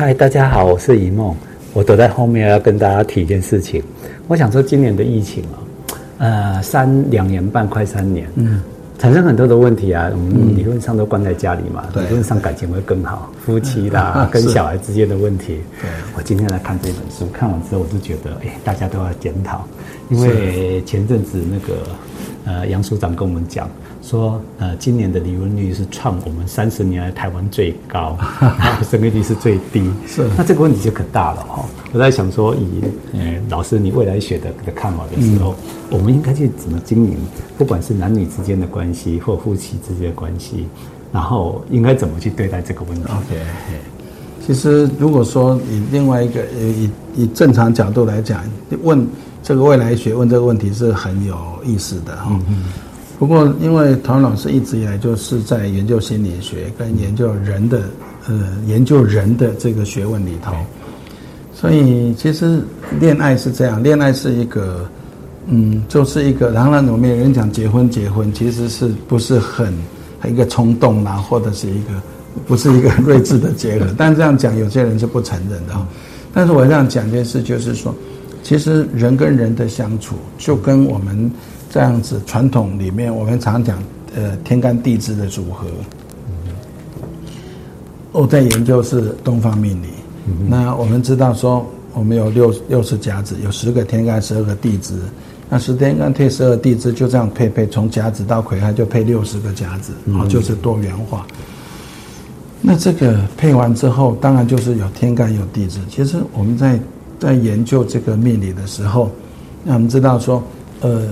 嗨，大家好，我是一梦。我躲在后面要跟大家提一件事情。我想说，今年的疫情啊，呃，三两年半快三年，嗯，产生很多的问题啊。我们理论上都关在家里嘛，嗯、理论上感情会更好，夫妻啦，跟小孩之间的问题。对，我今天来看这本书，看完之后我就觉得，哎，大家都要检讨，因为前阵子那个呃杨署长跟我们讲。说呃，今年的离婚率是创我们三十年来台湾最高，生育率是最低。是，那这个问题就可大了哈。我在想说，以呃老师你未来学的的看法的时候，嗯、我们应该去怎么经营？不管是男女之间的关系或夫妻之间的关系，然后应该怎么去对待这个问题？OK，其实如果说以另外一个以以正常角度来讲，问这个未来学问这个问题是很有意思的哈。不过，因为唐老师一直以来就是在研究心理学跟研究人的，呃，研究人的这个学问里头，所以其实恋爱是这样，恋爱是一个，嗯，就是一个，当然我们有人讲结婚，结婚其实是不是很一个冲动啦，或者是一个不是一个很睿智的结合，但这样讲有些人是不承认的。但是我这样讲一件事，就是说，其实人跟人的相处就跟我们。这样子，传统里面我们常讲，呃，天干地支的组合。我在研究是东方命理。那我们知道说，我们有六六十甲子，有十个天干，十二个地支。那十天干配十二地支，就这样配配，从甲子到癸亥就配六十个甲子，啊，就是多元化。那这个配完之后，当然就是有天干有地支。其实我们在在研究这个命理的时候，那我们知道说，呃。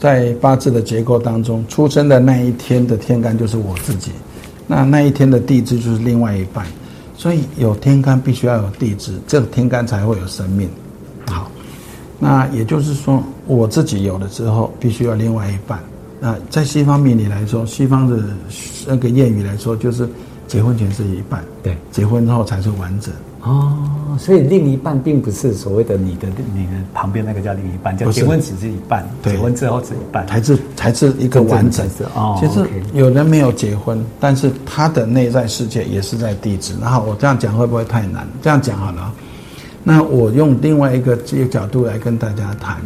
在八字的结构当中，出生的那一天的天干就是我自己，那那一天的地支就是另外一半，所以有天干必须要有地支，这个天干才会有生命。好，那也就是说，我自己有了之后，必须要另外一半。那在西方命理来说，西方的那个谚语来说，就是结婚前是一半，对，结婚之后才是完整。哦，所以另一半并不是所谓的你的你的旁边那个叫另一半，叫结婚只是一半，结婚之后只一半，才是才是一个完整的。哦，其实有人没有结婚，但是他的内在世界也是在地址。然后我这样讲会不会太难？这样讲好了。那我用另外一个这个角度来跟大家谈，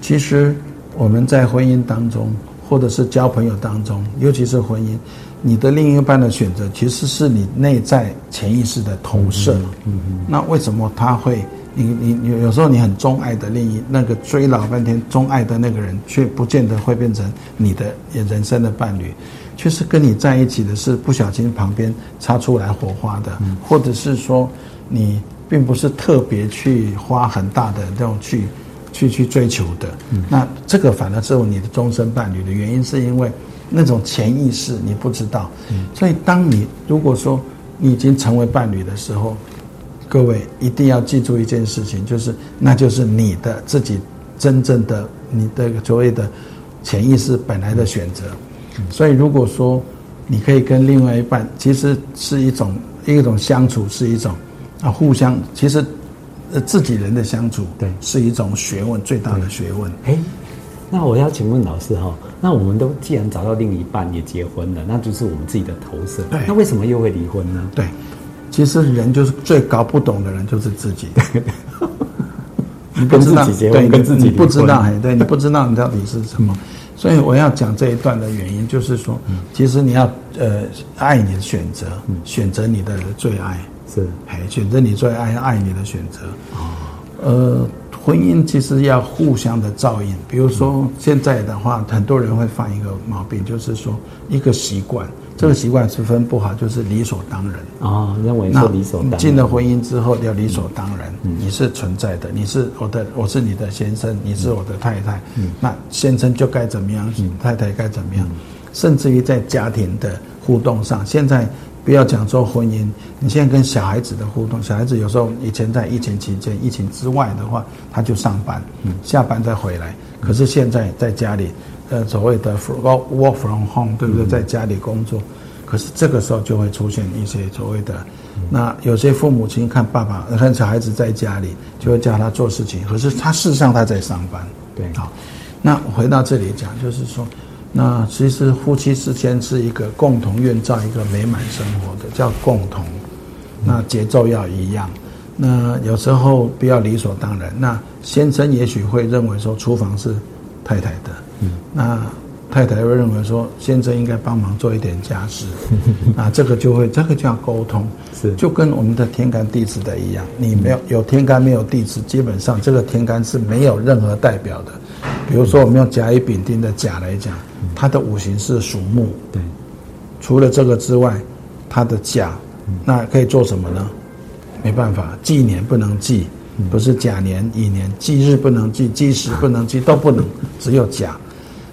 其实我们在婚姻当中，或者是交朋友当中，尤其是婚姻。你的另一半的选择，其实是你内在潜意识的投射。嗯嗯。那为什么他会？你你你有时候你很钟爱的另一那个追老半天钟爱的那个人，却不见得会变成你的人生的伴侣，却是跟你在一起的是不小心旁边擦出来火花的，或者是说你并不是特别去花很大的这种去去去追求的。那这个反而是你的终身伴侣的原因，是因为。那种潜意识你不知道，所以当你如果说你已经成为伴侣的时候，各位一定要记住一件事情，就是那就是你的自己真正的你的所谓的潜意识本来的选择。所以如果说你可以跟另外一半，其实是一种一种相处，是一种啊互相，其实呃自己人的相处，对，是一种学问，最大的学问。哎，那我要请问老师哈。那我们都既然找到另一半也结婚了，那就是我们自己的投射。对，那为什么又会离婚呢？对，其实人就是最搞不懂的人就是自己。你不知道，对，跟自己不知道，哎，对，你不知道你到底是什么。所以我要讲这一段的原因，就是说，其实你要呃爱你的选择，选择你的最爱是，哎，选择你最爱爱你的选择。哦，呃。婚姻其实要互相的照应，比如说现在的话，很多人会犯一个毛病，就是说一个习惯，这个习惯十分不好，就是理所当然啊，认为是理所当然。进了婚姻之后要理所当然，你是存在的，你是我的，我是你的先生，你是我的太太，嗯那先生就该怎么样，太太该怎么样，甚至于在家庭的互动上，现在。不要讲说婚姻，你现在跟小孩子的互动，小孩子有时候以前在疫情期间、疫情之外的话，他就上班，下班再回来。可是现在在家里，呃，所谓的 work from home，对不对？在家里工作，可是这个时候就会出现一些所谓的，那有些父母亲看爸爸看小孩子在家里，就会叫他做事情，可是他事实上他在上班。对，好，那回到这里讲，就是说。那其实夫妻之间是一个共同愿造一个美满生活的，叫共同。那节奏要一样。那有时候不要理所当然。那先生也许会认为说厨房是太太的，嗯，那太太会认为说先生应该帮忙做一点家事，那这个就会这个就要沟通，是就跟我们的天干地支的一样，你没有有天干没有地支，基本上这个天干是没有任何代表的。比如说我们用甲乙丙丁的甲来讲，它的五行是属木，对，除了这个之外，它的甲那可以做什么呢？没办法，纪年不能纪，不是甲年、乙年，忌日不能记，忌时不能纪，都不能，只有甲。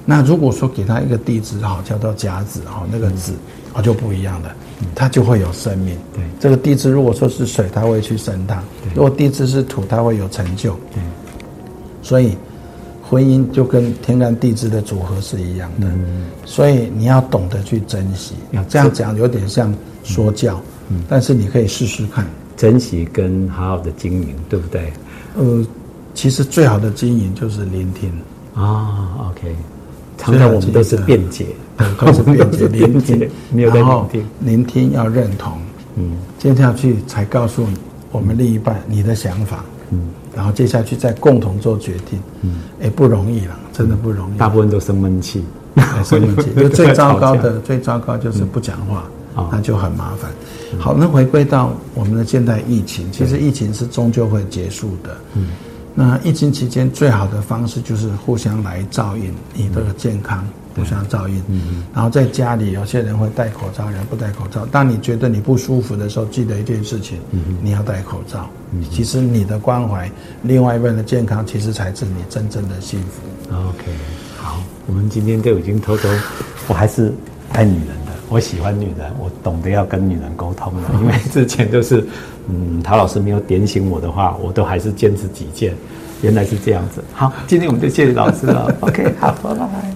那如果说给他一个地支好，叫做甲子哈，那个子啊就不一样了，它就会有生命。对，这个地支如果说是水，它会去生它；如果地支是土，它会有成就。对，所以婚姻就跟天干地支的组合是一样的。嗯，所以你要懂得去珍惜。这样讲有点像说教，但是你可以试试看。珍惜跟好好的经营，对不对？呃，其实最好的经营就是聆听啊。OK，常常我们都是辩解，都是辩解，聆听，然后聆听要认同，嗯，接下去才告诉我们另一半你的想法，嗯，然后接下去再共同做决定，嗯，也不容易了，真的不容易。大部分都生闷气，生闷气，就最糟糕的，最糟糕就是不讲话。那就很麻烦。好，那回归到我们的现代疫情，其实疫情是终究会结束的。嗯，那疫情期间最好的方式就是互相来照应你的健康，互相照应。嗯，然后在家里，有些人会戴口罩，有人不戴口罩。当你觉得你不舒服的时候，记得一件事情，你要戴口罩。其实你的关怀另外一半的健康，其实才是你真正的幸福。OK，好，我们今天就已经偷偷，我还是爱女人。我喜欢女人，我懂得要跟女人沟通了。因为之前都是，嗯，陶老师没有点醒我的话，我都还是坚持己见。原来是这样子。好，今天我们就谢谢老师了。OK，好，拜拜。